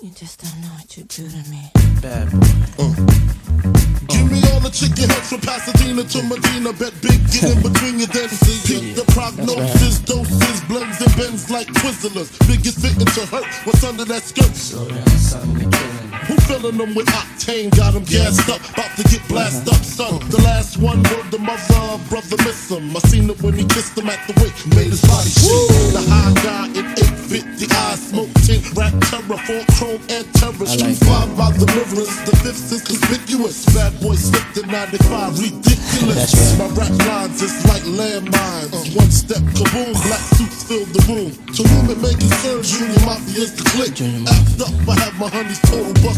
You just don't know what you do to me. Bad boy. Uh. Give me all the chicken heads from Pasadena to Medina. Bet big, get in between your then see The prognosis, doses, blends and bends like Twizzlers. Biggest fitting to hurt what's under that skirt. Slow down, something to kill him. Who filling them with octane? Got them gassed up, about to get blasted up, son. The last one word the mother, brother miss him. I seen it when he kissed him at the wake, made his body shake. The high guy in 850 eyes, smoke tint, rap terror, four chrome and terror. Street five by the mirrors, the fifth is conspicuous. Bad boy slipped in 95, ridiculous. My rap lines is like landmines. One step, kaboom, black suits fill the room. To whom it may concern, Junior Mafia is the click. Act up, I have my honey's total busted.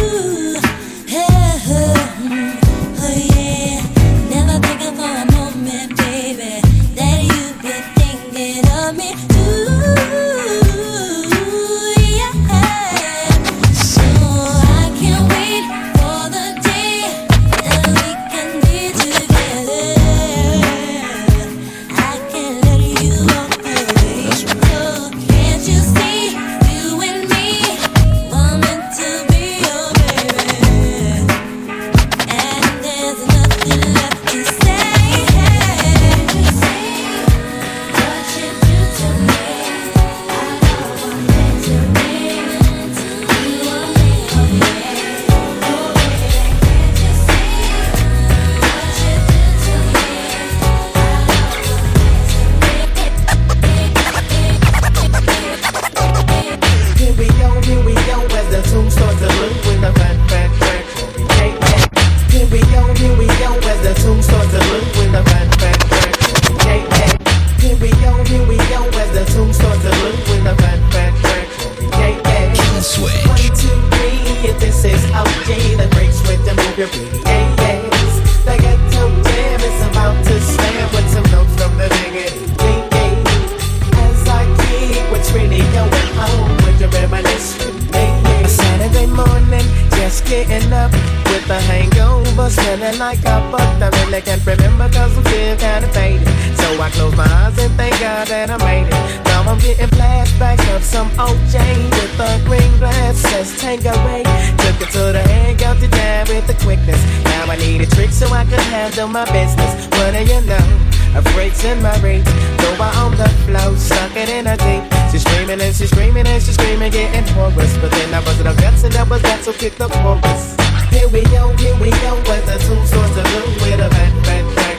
Up guts and that was that, so the chorus. Here we go, here we go, with the two swords of blue with a bad, bad track.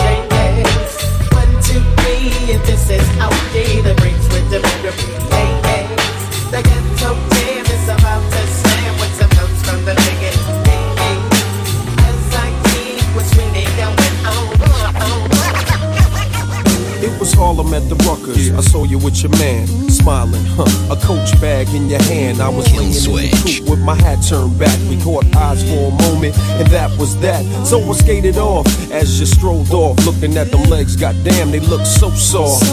Yeah, yes. One, two, three, and this is OD, the breaks with the bigger Yeah, yes. The ghetto jam is about to slam with some notes from the bigot. Yeah, yeah. As I keep what's really going on. It was Harlem at the Ruckers. I saw you with your man, bag in your hand. I was laying in the switch. coupe with my hat turned back. We caught eyes for a moment, and that was that. So I skated off as you strolled off, looking at them legs. Goddamn, they look so soft.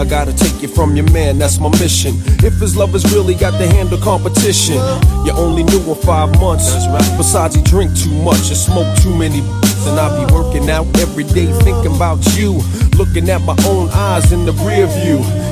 I gotta take you from your man, that's my mission. If his love has really got to handle competition, you only knew him five months. Besides, he drink too much and smoke too many. And I be working out every day thinking about you. Looking at my own eyes in the rear view.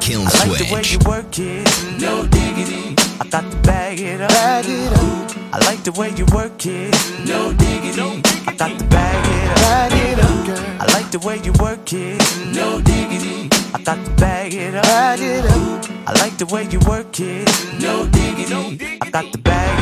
Kill I like the way switch. you work it. No diggity. I got to bag it up. Bag it up. I like the way you work it. No diggity. I got to bag it up. Bag it up, girl. I like the way you work it. No diggity. I got to bag it up. Bag it up. I like the way you work it. No diggity. I got to bag it.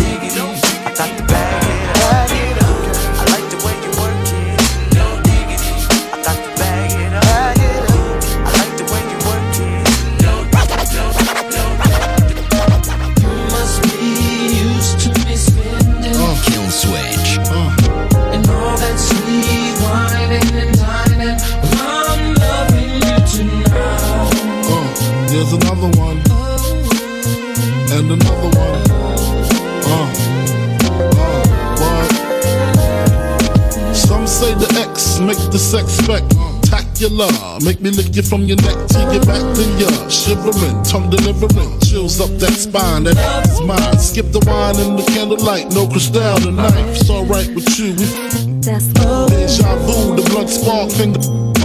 And another one. Uh, uh, what? Some say the X make the sex spectacular. Make me lick you from your neck to your back to your shivering, tongue delivering, chills up that spine. That is mine. Skip the wine and the candlelight, no crystal tonight. It's alright with you. We Deja vu, the blunt spark, finger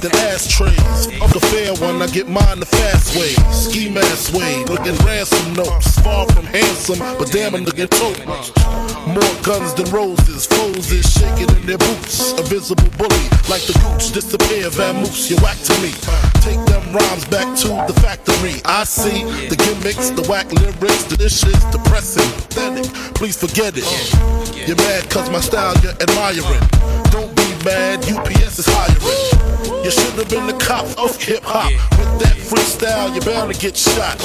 than ashtrays. I'm the fair one, I get mine the fast way. Ski mask way, looking ransom notes. Far from handsome, but damn I'm nigga tote. More guns than roses, foes is shaking in their boots. A visible bully, like the gooch, disappear, vamoose, you whack to me. Take them rhymes back to the factory. I see the gimmicks, the whack lyrics, the shit's depressing, pathetic. Please forget it. You're mad cause my style you're admiring. Don't be mad, UPS is hiring. You should have been the cop of hip hop. With that freestyle, you're bound to get shot.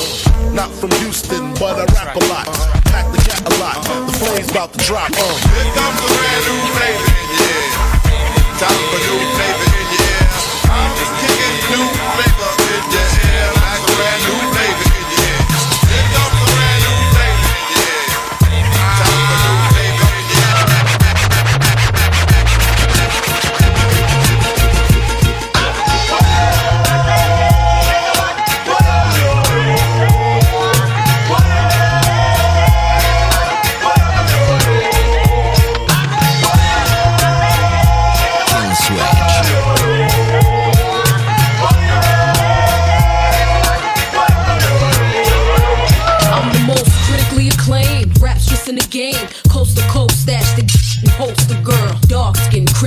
Not from Houston, but I rap a lot. Pack the cat a lot. The flame's about to drop. Uh. Here comes a brand new flavor ear. Time for new flavor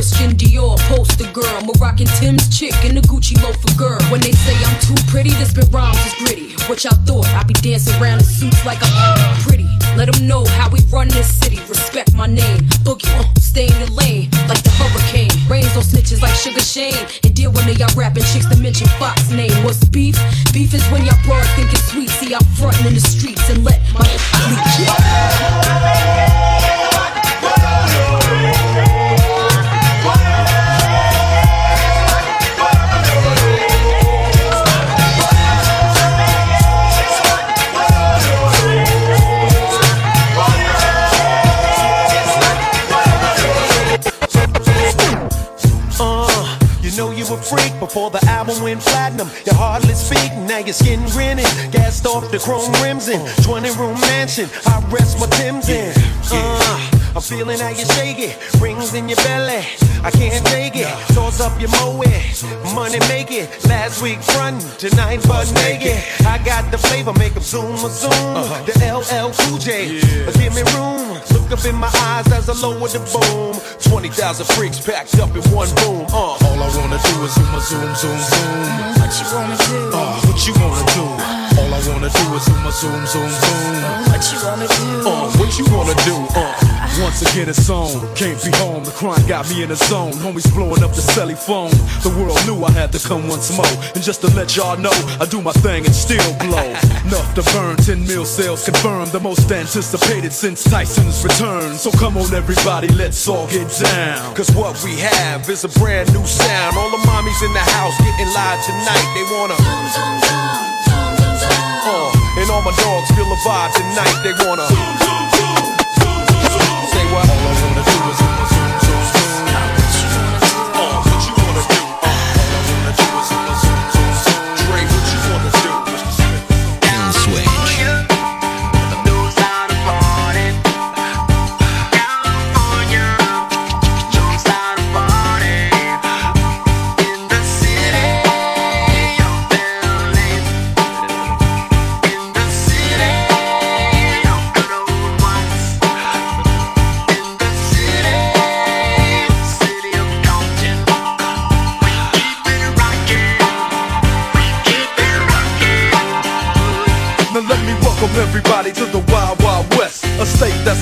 Christian Dior poster girl, Moroccan Tim's chick, and the Gucci loafer girl. When they say I'm too pretty, this spit rhymes is gritty. What y'all thought? I'd be dancing around in suits like I'm pretty. Let them know how we run this city. Respect my name. Boogie, uh, stay in the lane like the hurricane. Rains on snitches like Sugar Shane. And deal when they y'all rapping chicks to mention Fox name. What's beef? Beef is when y'all broad think it's sweet. See, I'm frontin' in the streets and let my leak. Before the album went platinum. You hardly speak, now your skin grinning. Gassed off the chrome rims in 20 room mansion. I rest my Tim's in. Uh, I'm feeling how you shake it. Rings in your belly. I can't take it. Toss up your moe. Money make it. Last week front, tonight butt naked. I got the flavor, make make 'em zoom a zoom. The LL Cool J. Give me room. Look up in my eyes as I lower the boom. 20,000 freaks packed up in one room. Uh. All I wanna do is zoom, zoom, zoom, zoom. What you wanna do? Uh, what you wanna do? I wanna do is zoom, zoom, zoom, zoom. What you wanna do? Uh, what you wanna do? Uh, Once again it's on, can't be home. The crime got me in the zone. Homies blowing up the celly phone. The world knew I had to come once more. And just to let y'all know, I do my thing and still blow. Enough to burn, 10 mil sales confirmed. The most anticipated since Tyson's return. So come on, everybody, let's all get down. Cause what we have is a brand new sound. All the mommies in the house getting live tonight. They wanna. Uh, and all my dogs feel the vibe tonight. They wanna. Say what?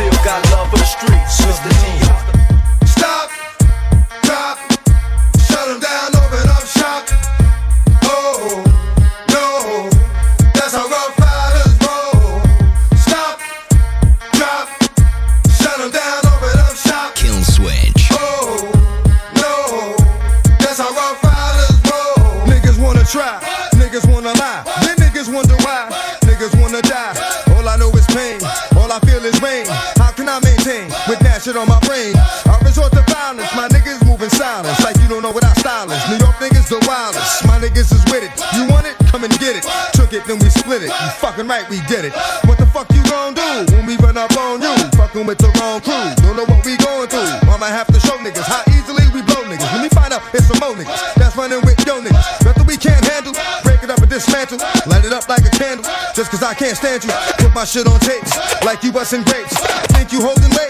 still got love for the streets. It's the shit on my brain? I resort to violence, my niggas moving silence, like you don't know what our style is. New York niggas the wildest, my niggas is with it. You want it? Come and get it. Took it, then we split it. You fucking right, we did it. What the fuck you gon' do when we run up on you? Fucking with the wrong crew, don't know what we going through. I might have to show niggas how easily we blow niggas. When we find out it's some more niggas that's running with yo niggas. Nothing we can't handle, break it up and dismantle, light it up like a candle. Just cause I can't stand you, put my shit on tapes like you busting grapes. Think you holding weight,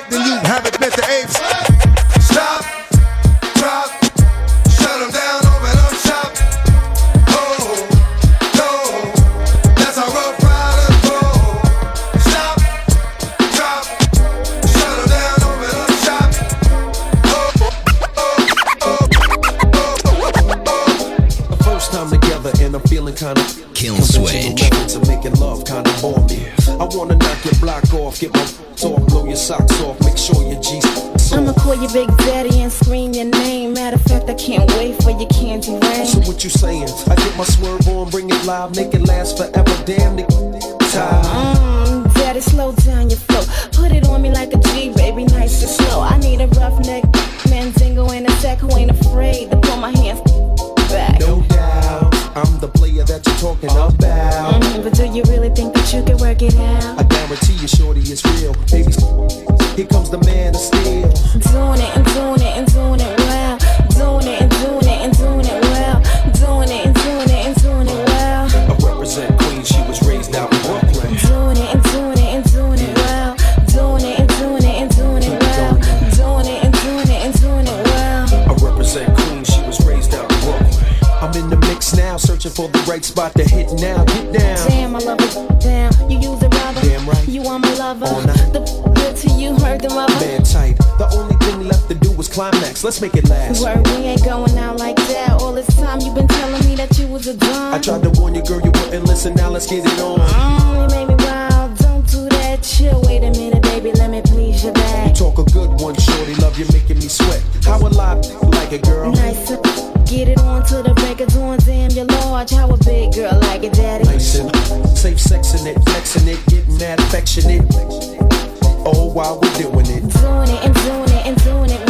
haven't met the apes. Let's make it last. Word, we ain't going out like that. All this time you been telling me that you was a dumb. I tried to warn you, girl, you wouldn't listen. Now let's get it on. Mm, you made me wild. Don't do that. Chill. Wait a minute, baby. Let me please your You back. talk a good one, shorty. Love you, making me sweat. How a lot like a girl? Nice. Get it on to the break of dawn. Damn, you're large. How a big girl like it, daddy. Nice and safe sexing it, flexing it, getting that affectionate. Oh, while we're doing it. Doing it and doing it and doing it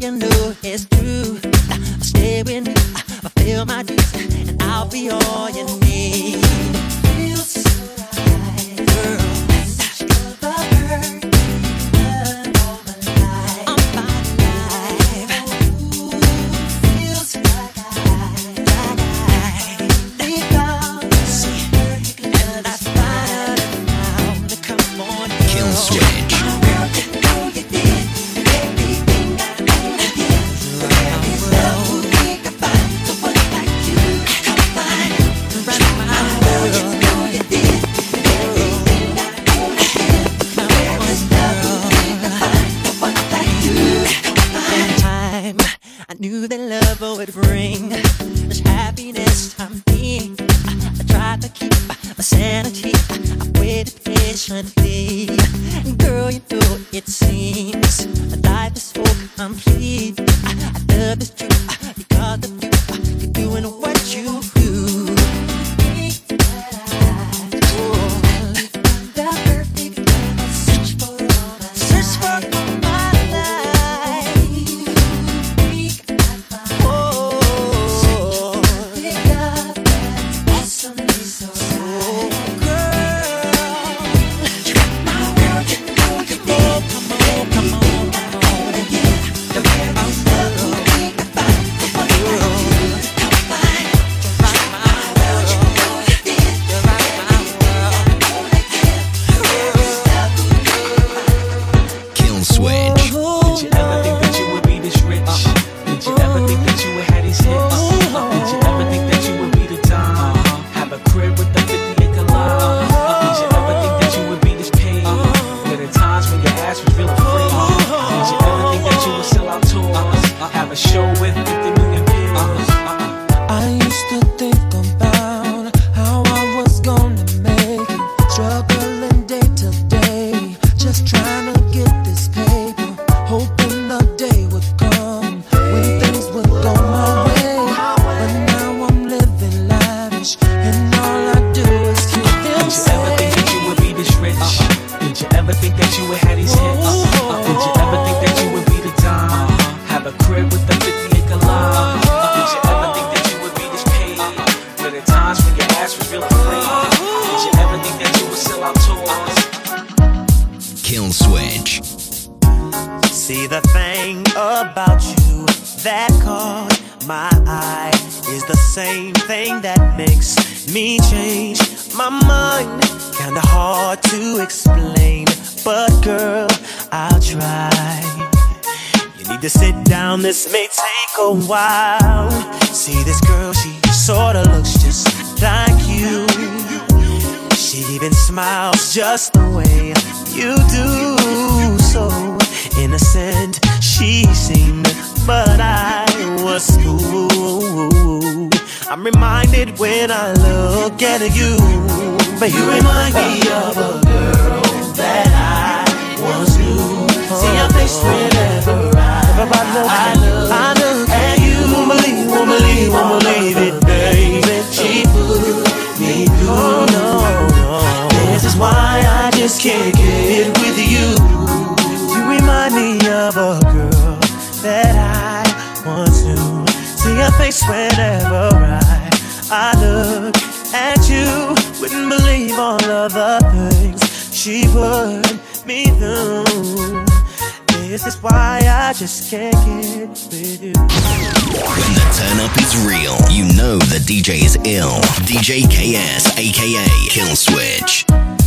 you know it's true. Stay with me, fulfill my dues, and I'll be all you need. Try. You need to sit down, this may take a while. See this girl, she sorta looks just like you. She even smiles just the way you do. So innocent she seemed, but I was fooled. I'm reminded when I look at you, but you remind me of a girl that I. See your face whenever I, I look, I look at you. Won't believe, won't believe, won't believe it, baby. She put me through. No, no. This is why I just can't get with you. You remind me of a girl that I once knew. See your face whenever I, I look at you. Wouldn't believe all of the things she put me through. This is why I just can't get with you. When the turn up is real, you know the DJ is ill. DJ KS, aka Kill Switch. Kill Switch.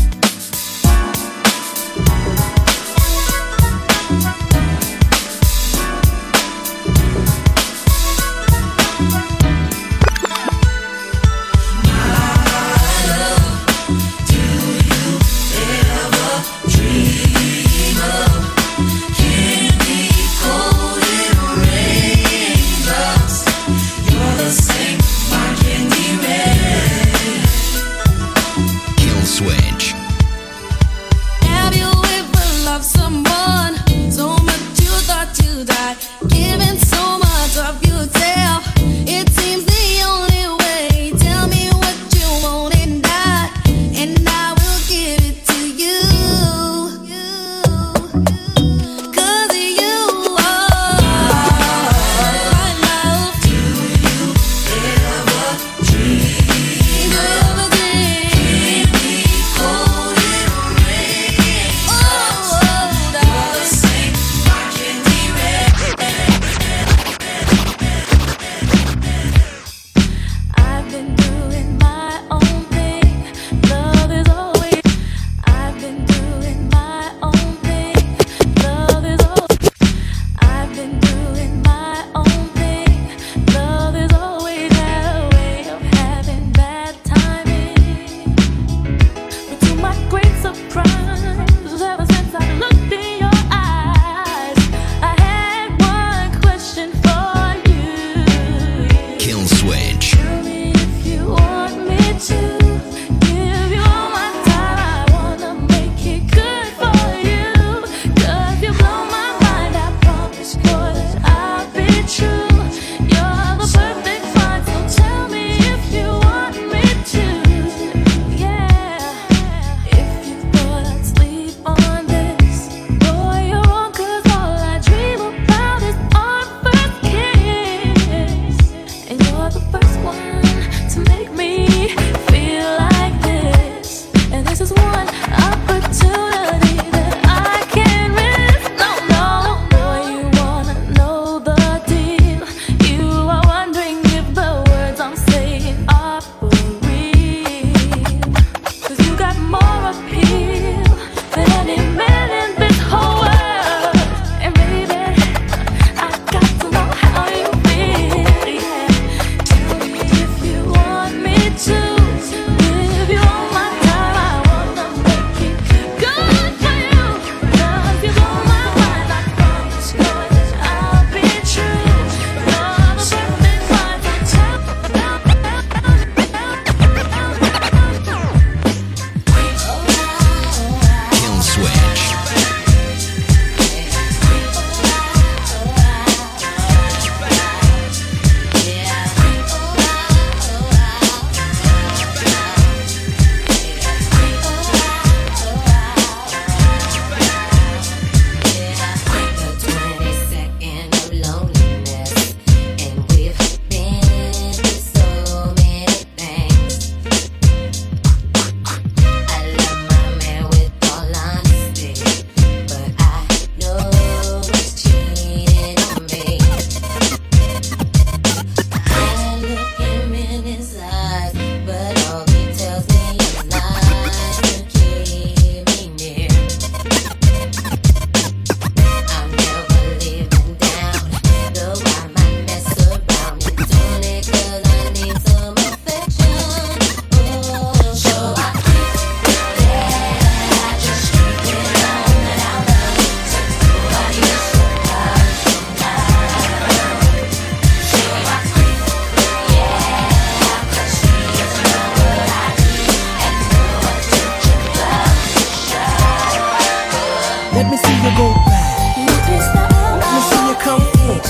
Let me see you go back. Let me see you come forward.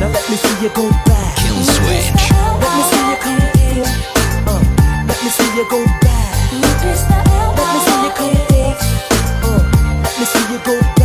Now let me see you go back. Kill switch. Let me see you come forward. Uh, let me see you go back. Let me see you come forward. Uh, let me see you go back.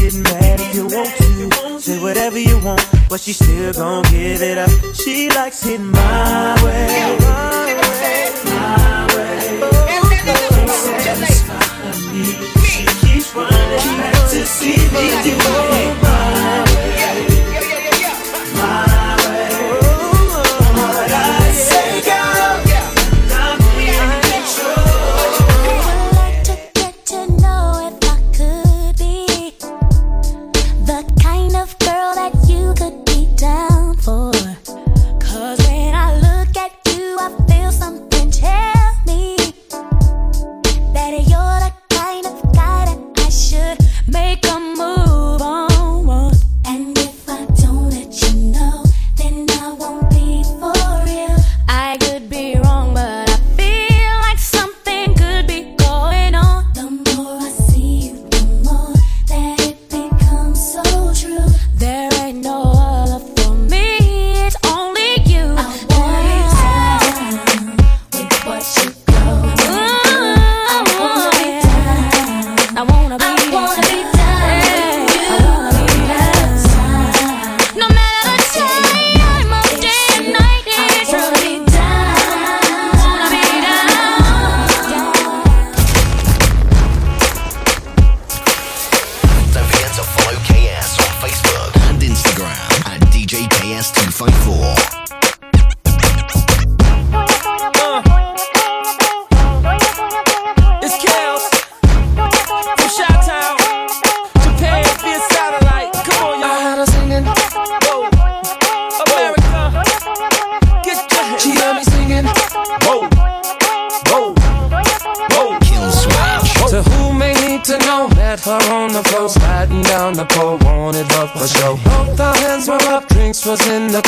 Get mad if you want to, say whatever you want, but she still gon' give it up. She likes it my way, my way, my way. Oh, me. She keeps running back to see me do it my way.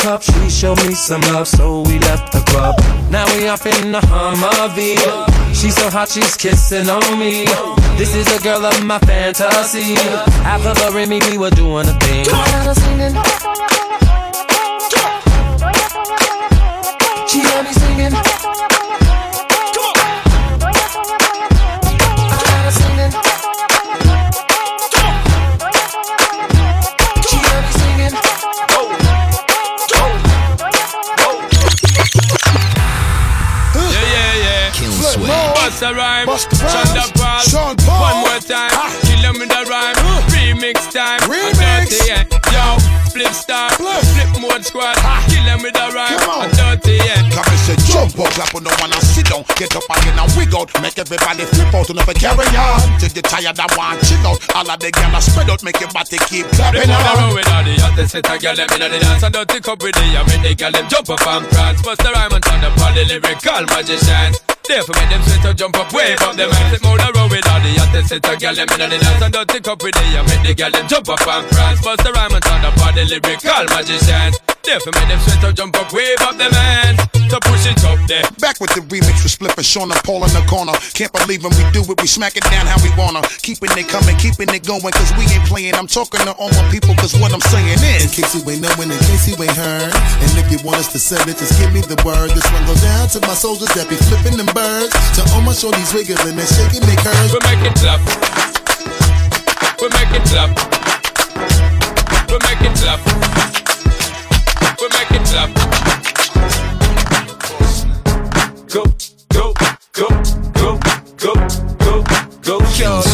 Cup. She showed me some love, so we left the club. Now we off in the Humvee. She's so hot, she's kissing on me. This is the girl of my fantasy. After the Remy, we were doing a thing. Bust a rhyme. Rhymes. Paul. Sean Paul. One more time. Kill them with a rhyme. Remix time. Remix. Dirty, yeah. Yo, flip star. Flip. Flip mode squad. Kill them with a rhyme. Come on. Dirty, yeah. Come and say jump up, clap on the one and sit down. Get up again and wig out. Make everybody flip out and never carry on. Till you tired and want chill out. All of the gyal spread out, make your body keep clapping on. with all the hottest set of gyal them inna the dance and dirty cup with the I make the them jump up and prance. Bust the rhyme and turn up the lyrical magicians. Therefore make them to jump up, wave up them hands. It more roll with all the hottest set of gyal them inna the dance and dirty cup with the I make the gyal them jump up and prance. Bust the rhyme and turn up all the lyrical magicians. Therefore make them sweat to jump up, wave up them hands. To push it up there. Back with the remix with Spliff and Sean and Paul in the corner. Can't believe when we do it, we smack it down how we wanna. Keeping it coming, keeping it going, cause we ain't playing. I'm talking to all my people, cause what I'm saying is. In is. case you ain't knowing, in case you ain't heard. And if you want us to send it, just give me the word. This one goes down to my soldiers that be flipping them birds. To all my shorties wiggling and they shaking their curves. We make it clap. We make it clap. We make it clap. Make it clap. Go, go, go, go, go, go, shorty.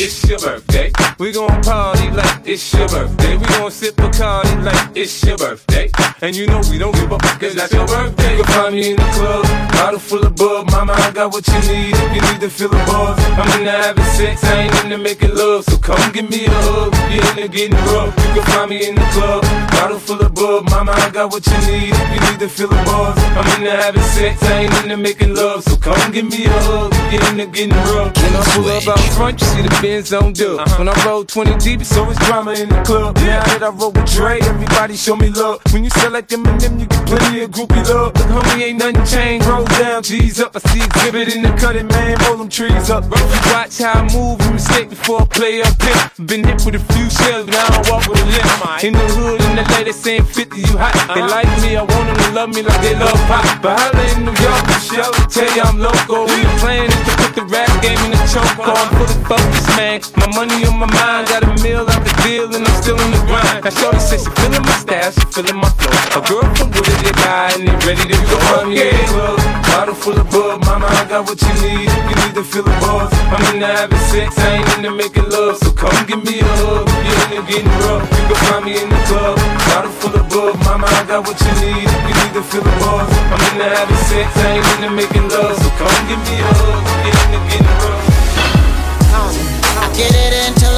It's your birthday. We gon' party like it's your birthday. We gon' sip Bacardi like it's your birthday. And you know we don't give up cause that's your birthday. You can find me in the club, bottle full of bub. Mama, I got what you need if you need to feel the buzz. I'm into having sex, I ain't into making love. So come give me a hug, you into getting rough. You can find me in the club, bottle full of bub. Mama, I got what you need if you need to feel the buzz. I'm into having sex, I ain't into making love. So come give me a hug, you into getting rough. When I pull up out front, you see the Benz on dub. Uh-huh. When I roll 20 deep, so it's always drama. in the club. Now that I roll with Dre, everybody show me love. When you sell like them and them, you get plenty of groupie love. But homie, ain't nothing changed. Roll down, G's up. I see exhibit in the cutting, man. Roll them trees up. Bro, you watch how I move and mistake before I play up pimp. Been hit with a few shells, but I walk with a limp. In the hood, in the lady they saying 50, you hot. They uh-huh. like me, I want them to love me like they love pop. But holla in New York, Michelle, tell you I'm local. We the plan is to put the rap game in the choke. I'm fully focused, man. My money on my mind, got a meal out the deal, and I'm still in the grind. Now, Shorty says she feeling my style, she feeling my flow. A girl from Wooded, they guy, and they ready to go. I'm in the club, bottle full of bub. Mama, I got what you need you need to feel the buzz. I'm into having sex, I ain't into making love. So come give me a hug, you're in into getting rough. You can find me in the club, bottle full of bub. Mama, I got what you need you need to feel the buzz. I'm into having sex, I ain't into making love. So come give me a hug, you're into getting rough.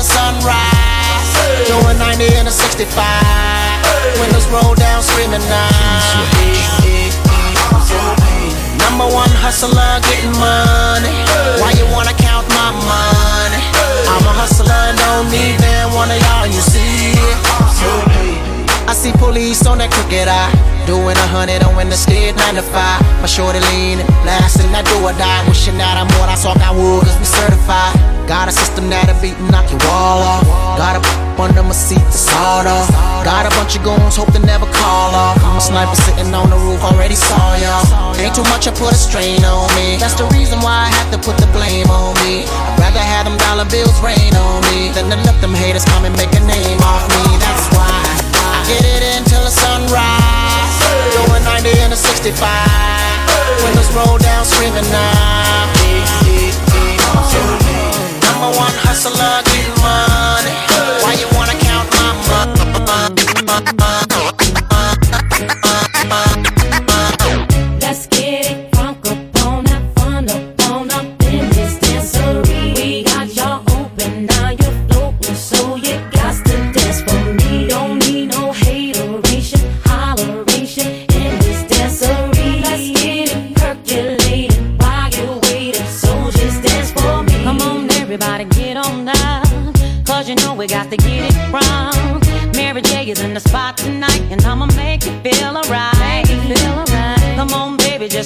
The sunrise. Doing 90 and a 65. Windows roll down, screaming now. Number one hustler, getting money. Why you wanna count my money? I'm a hustler and don't need them one of y'all, you see. I see police on that crooked eye. Doing a hundred on stead nine to five. My shorty leaning, blasting that do or die. Wishing that I'm what I saw I would, cause we certified. Got a system that'll beat and knock your wall off. Got a under my seat to sawed off. Got a bunch of goons, hope they never call off. I'm a sniper sitting on the roof, already saw y'all. Ain't too much, I put a strain on me. That's the reason why I have to put the blame on me. I'd rather have them dollar bills rain on me than to let them haters come and make a name off me. That's why I get it until the sunrise. Doing 90 and a 65. Windows roll down, screaming now. Number one hustler, getting money. Why you wanna count my money?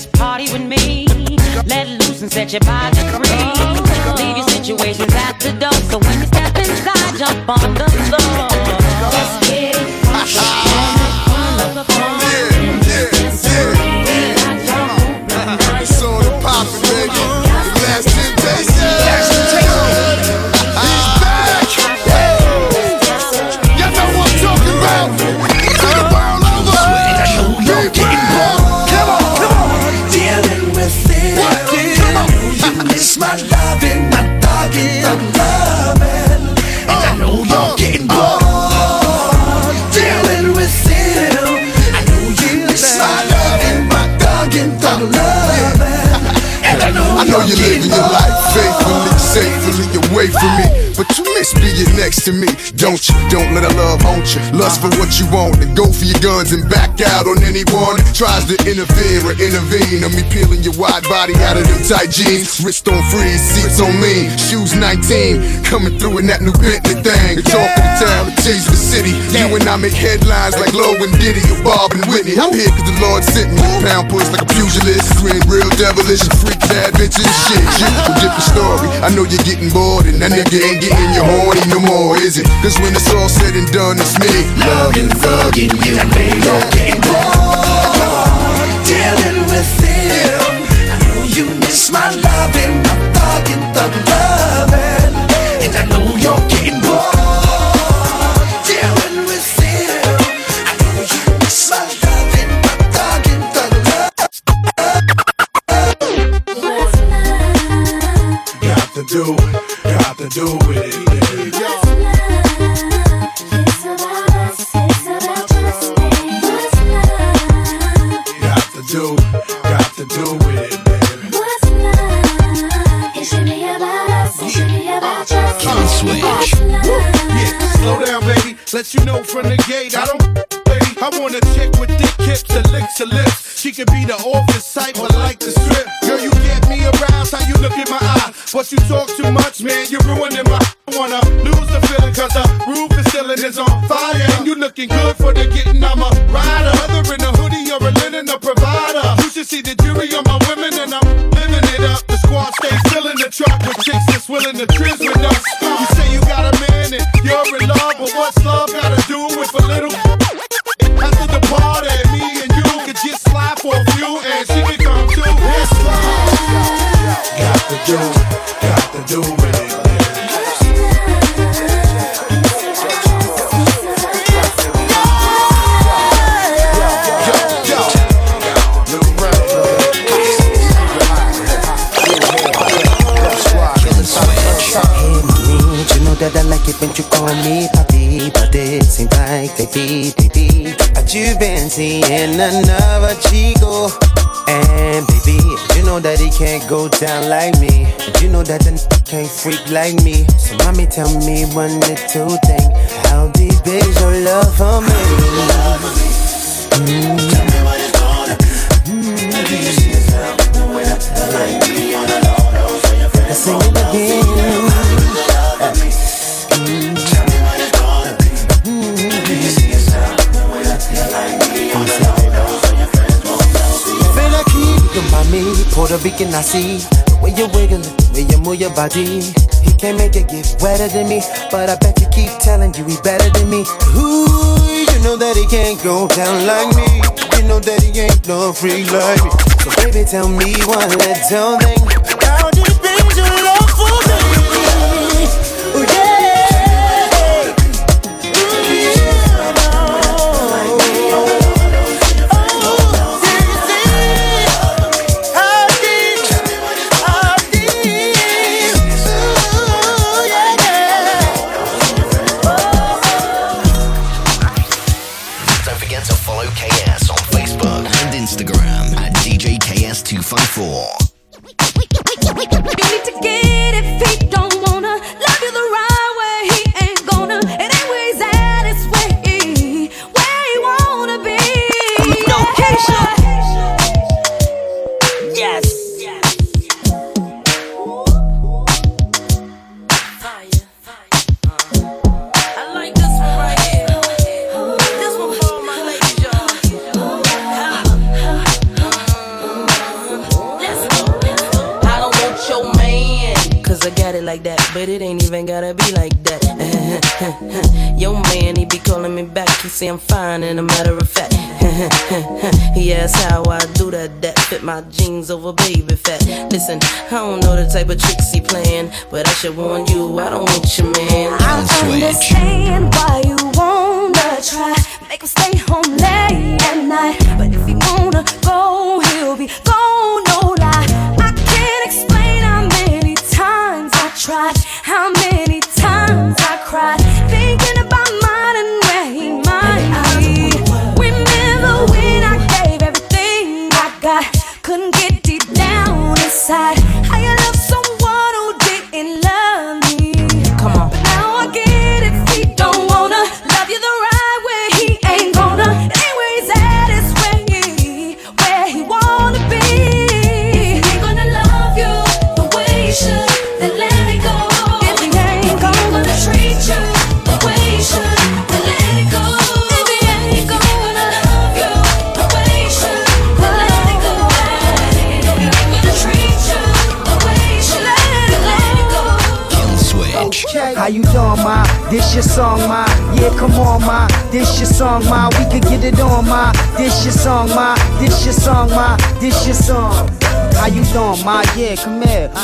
Just party with me. Let loose and set your body free. Leave your situations at the door. So when you step inside, jump on the you. Lust for what you want and go for your guns and back out on anyone that tries to interfere or intervene. On me peeling your wide body out of them tight jeans. Wrist on freeze, seats on lean. Shoes 19, coming through in that new Bentley thing. The talk of the town, the of the city. You and I make headlines like Low and Diddy or Bob and Whitney. I'm here cause the Lord sent me. Pound push like a pugilist. Grin real devilish freak bad bitches. Shit, a different story. I know you're getting bored and that nigga ain't getting your horny no more, is it? Cause when it's all said and done, it's me. Loving, thugging you, and you're getting. Do, got to do with it, baby. Yeah, slow down, baby. Let you know from the gate, I don't. Baby, I want a chick with thick hips and licks her lips. She could be the office type, but like the strip. Girl, you get me aroused, how you look in my eye. But you talk too much, man, you're ruining my. I wanna lose the feeling, cause the roof is still island is on fire. And you looking good for the getting, I'm a rider. Whether in a hoodie or a linen, a provider. See the jury on my women, and I'm living it up. The squad stays still in the truck with chicks that's willing to trizz with us. Call me papi, but it seems like they beat, they beat. That you've been seeing another chico. And baby, you know that he can't go down like me. You know that the n- can't freak like me. So mommy, tell me one little thing. How deep is your love for me? Me, Puerto Rican, I see the way you wiggle it, the way you move your body. He can't make it get wetter than me, but I bet you keep telling you he better than me. Ooh, you know that he can't go down like me. You know that he ain't no freak like me. So baby, tell me one little thing. How he asks how I do that. That fit my jeans over baby fat. Listen, I don't know the type of tricks he playing, but I should warn you, I don't want your man. I understand why you wanna try. Make him stay home late at night. But if he wanna go, he'll be gone, no lie. I can't explain how many times I tried, how many times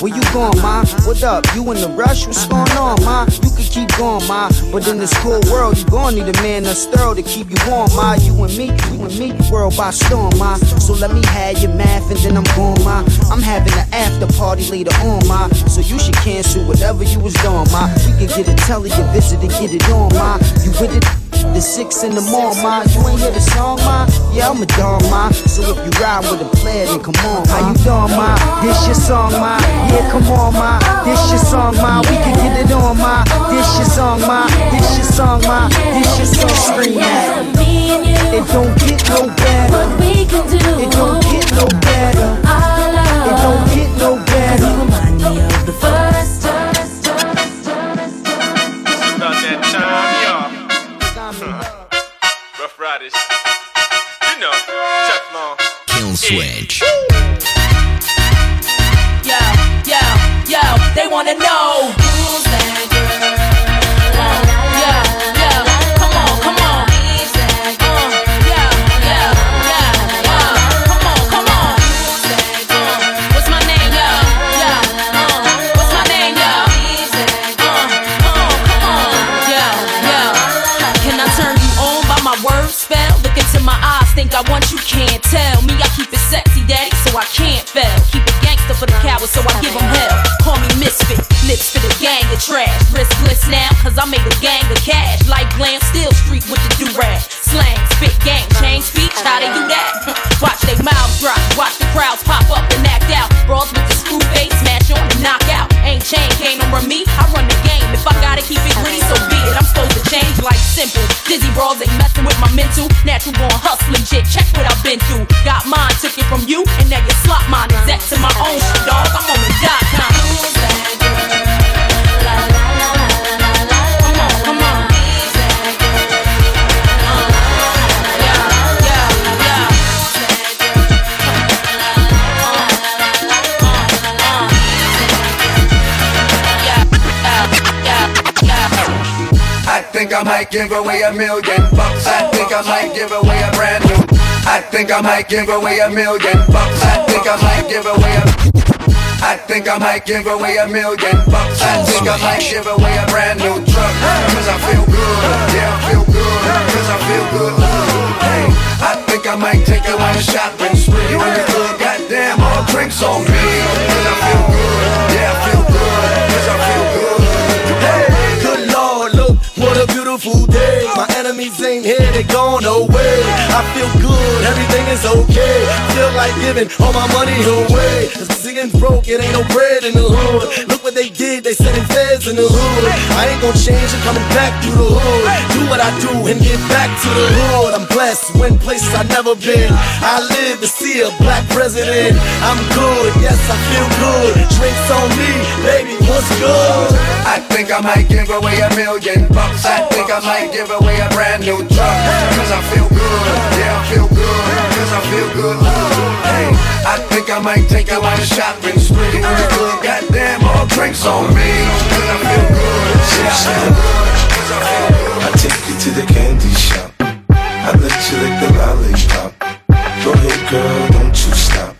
Where you going, ma? What up? You in the rush? What's going on, ma? You can keep going, ma. But in this cool world, you gon' need a man that's thorough to keep you warm, ma. You and me, you and me, world by storm, ma. So let me have your math and then I'm going, ma. I'm having an after party later on, ma. So you should cancel whatever you was doing, ma. We can get a telly, a visit, and get it on, ma. You with it? The six in the morning, ma. You ain't hear the song, ma? Yeah, I'm a dog, ma. So if you ride with a player, then come on, ma. How you doing, ma? This your song, ma. Yeah, come on, ma. This your song, ma. We can get it on, ma. This your song, ma. This your song, ma. This your song, scream at me. It don't get no better. What we can do. It don't get no better. Our love. It don't get no better. Switch. Yo, yo, yo, they wanna know for the cowards, so I give them hell. Call me misfit, lips for the gang of trash. Riskless now, cause I made a gang of cash. Like glam, still street with the do-rag. Slang, spit, gang, change speech, how they do that? watch they mouths drop, watch the crowds pop up and act out. Brawls with the screw face, smash on and knock out. Ain't chain, can't run me, I run the simple. Dizzy brawls ain't messing with my mental. Natural born hustling shit, check what I've been through. Got mine, took it from you, and now you slot mine. Exact to my own shit, dog. I'm on the dot com. Think I might give away a million bucks. I think I might give away a brand new. I think I might give away a million bucks. I think I might give away a. I think I might give away a million bucks. I think I might give away a brand new truck. Cause I feel good. Yeah, I feel good. Cause I feel good. Hey, I think I might take you on a shopping spree. In the club, goddamn, all drinks on me. Enemies ain't here, they gone away. I feel good, everything is okay. Feel like giving all my money away. Broke, it ain't no bread in the hood. Look what they did, they sending feds in the hood. I ain't gonna change, I'm coming back through the hood. Do what I do and get back to the hood. I'm blessed, win places I've never been. I live to see a black president. I'm good, yes, I feel good. Drinks on me, baby, what's good? I think I might give away a million bucks. I think I might give away a brand new truck. Cause I feel good. Yeah, I feel good. Cause I feel good. Hey, I think I might take you on a shopping spree. In the club, goddamn, all drinks on me. Cause I feel good. I feel good. Cause I feel good. I take you to the candy shop. I let you lick the lollipop. Go ahead, girl, don't you stop.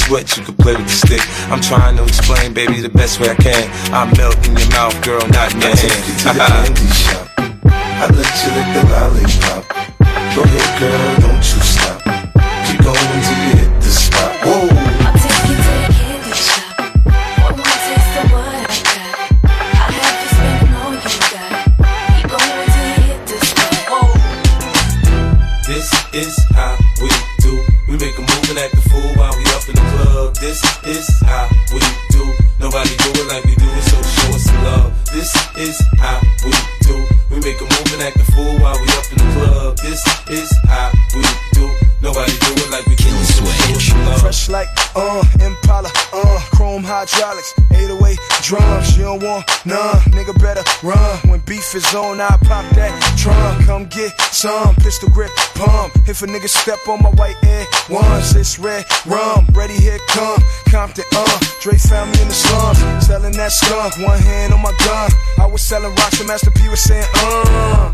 sweat, you can play with the stick. I'm trying to explain, baby, the best way I can. I melt in your mouth, girl, not in your I take you to the hand. candy shop. I let you lick the lollipop. Go ahead, girl, is I pop that trunk, come get some, pistol grip, pump. If a nigga step on my white air ones, it's red rum, ready here come, Compton, uh, Dre found me in the slums, selling that skunk, one hand on my gun. I was selling rocks and Master P was saying, uh.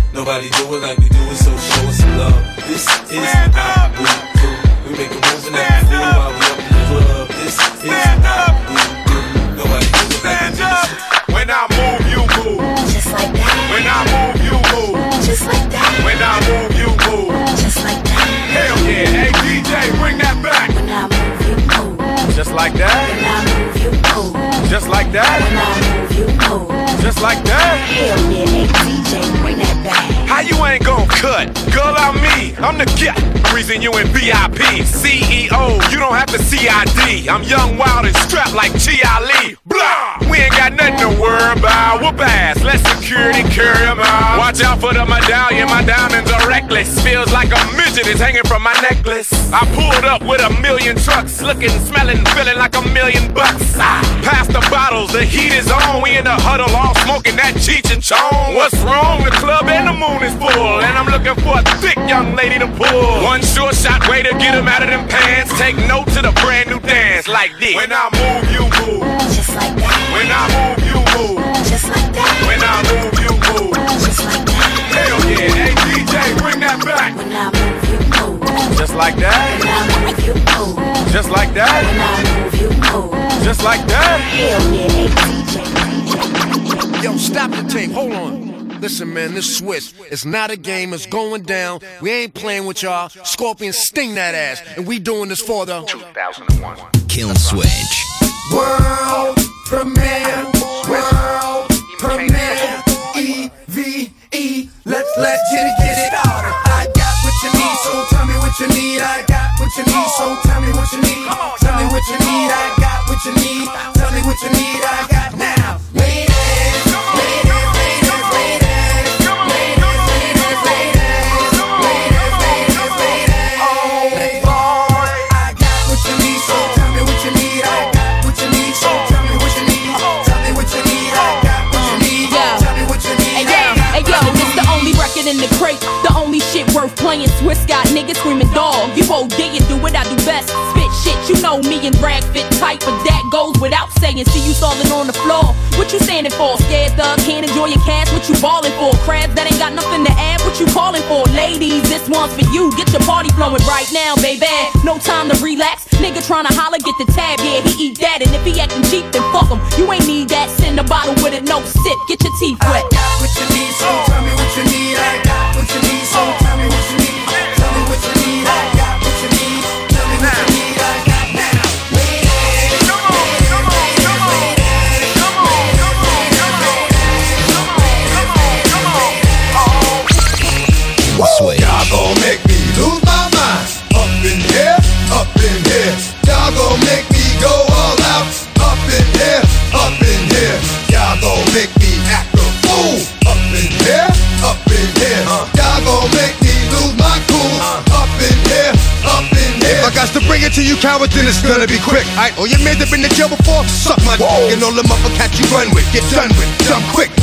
Nobody do it like we do it, so show us some love. This is how we do. We make a move and act a fool while we up in the club. This is how we do. Nobody do it like we do it. When I move, you move. Just like that. When I move, you move. Just like that. When I move, you move. Just like that. Hell yeah. Hey, DJ, bring that back. When I move, you move. Just like that. When I move, you move. Just like that. I. Just like that. Hell yeah. Hey, DJ, bring that back. How you ain't gon' cut? Girl, I'm me. I'm the guy. Reason you in VIP. CEO, you don't have to CID. I'm young, wild, and strapped like Chi Ali. Blah! We ain't got nothing to worry about. Whoop ass. Let security carry carry 'em out. Watch out for the medallion. My diamonds are reckless. Feels like a midget is hanging from my necklace. I pulled up with a million trucks. Looking, smelling, feeling like a million bucks. Ah, Pass the bottles. The heat is on. We in the huddle all smoking that Cheech and Chong. What's wrong? The club and the moon is full. And I'm looking for a thick young lady to pull. One short shot way to get 'em out of them pants. Take note to the brand new dance like this. When I move, you move. Just like that. When I move, you move. Just like that. When I move, you move. Just like that. Hell yeah. Hey, DJ, bring that back. Just like that. When I move, you move. Just like that. When I move, you move. Just like that. Hell yeah. Hey, DJ. Yo, stop the tape. Hold on. Listen, man, this Swizz. It's not a game. It's going down. We ain't playing with y'all. Scorpion sting that ass. And we doing this for the 2001. Kill switch. World premiere, you need. I got what you need, so tell me what you need. Tell me what you need, I got what you need. Tell me what you need, I got Swizz got niggas screaming dog. You OD and do what I do best. Spit shit, you know me and rag fit tight, but that goes without saying. See you stalling on the floor. What you standing for? Scared thug, can't enjoy your cash. What you balling for? Crabs that ain't got nothing to add. What you calling for? Ladies, this one's for you. Get your party flowing right now, baby. No time to relax. Nigga tryna holler, get the tab. Yeah, he eat that, and if he acting cheap, then fuck him. You ain't need that. Send a bottle with it, no sip. Get your teeth wet. I got what you need, so tell me what you need. I got bring it to you cowards, then it's gonna be quick. All oh, your men that been to jail before, suck my dick and all them other cats you run with, get done with, dumb quick.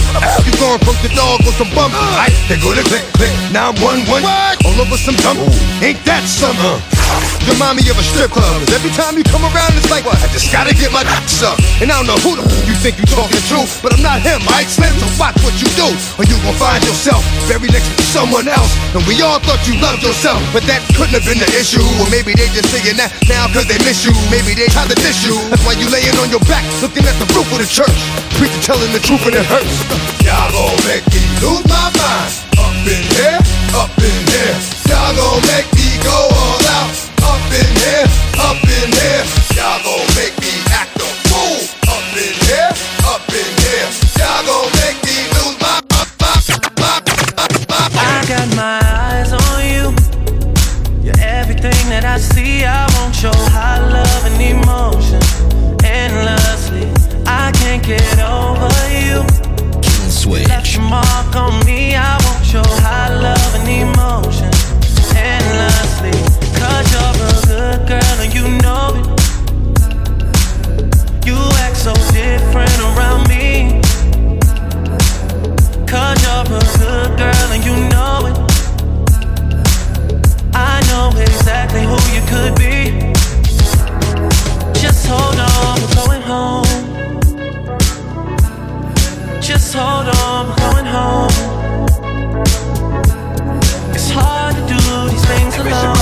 You going broke the dog on some bum. Uh. Aight, they go to click, click, now I'm one, one. All over some dumb. Ain't that something? Uh. Remind me of a strip club. 'cause every time you come around, it's like, I just gotta get my dick up. And I don't know who the f- you think you talking to, but I'm not him, Mike Slim. So watch what you do, or you gon' find yourself buried next to someone else. And we all thought you loved yourself, but that couldn't have been the issue. Or maybe they just saying that now cause they miss you. Maybe they try to diss you. That's why you laying on your back, looking at the roof of the church. Preacher telling the truth and it hurts. Y'all gon' make me lose my mind. Up in here, up in here. Y'all gon' make me go all out. Up in here, your on me. I want your high love and emotion endlessly. Cause you're a good girl and you know it. You act so different around me. Cause you're a good girl and you know it. I know exactly who you could be. Just hold on, we're going home. Just hold on, we're going home. It's hard to do these things alone.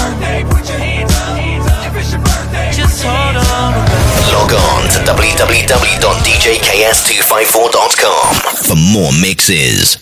Just hold on, Log on to www.djks254.com for more mixes.